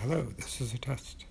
Hello, this is a test.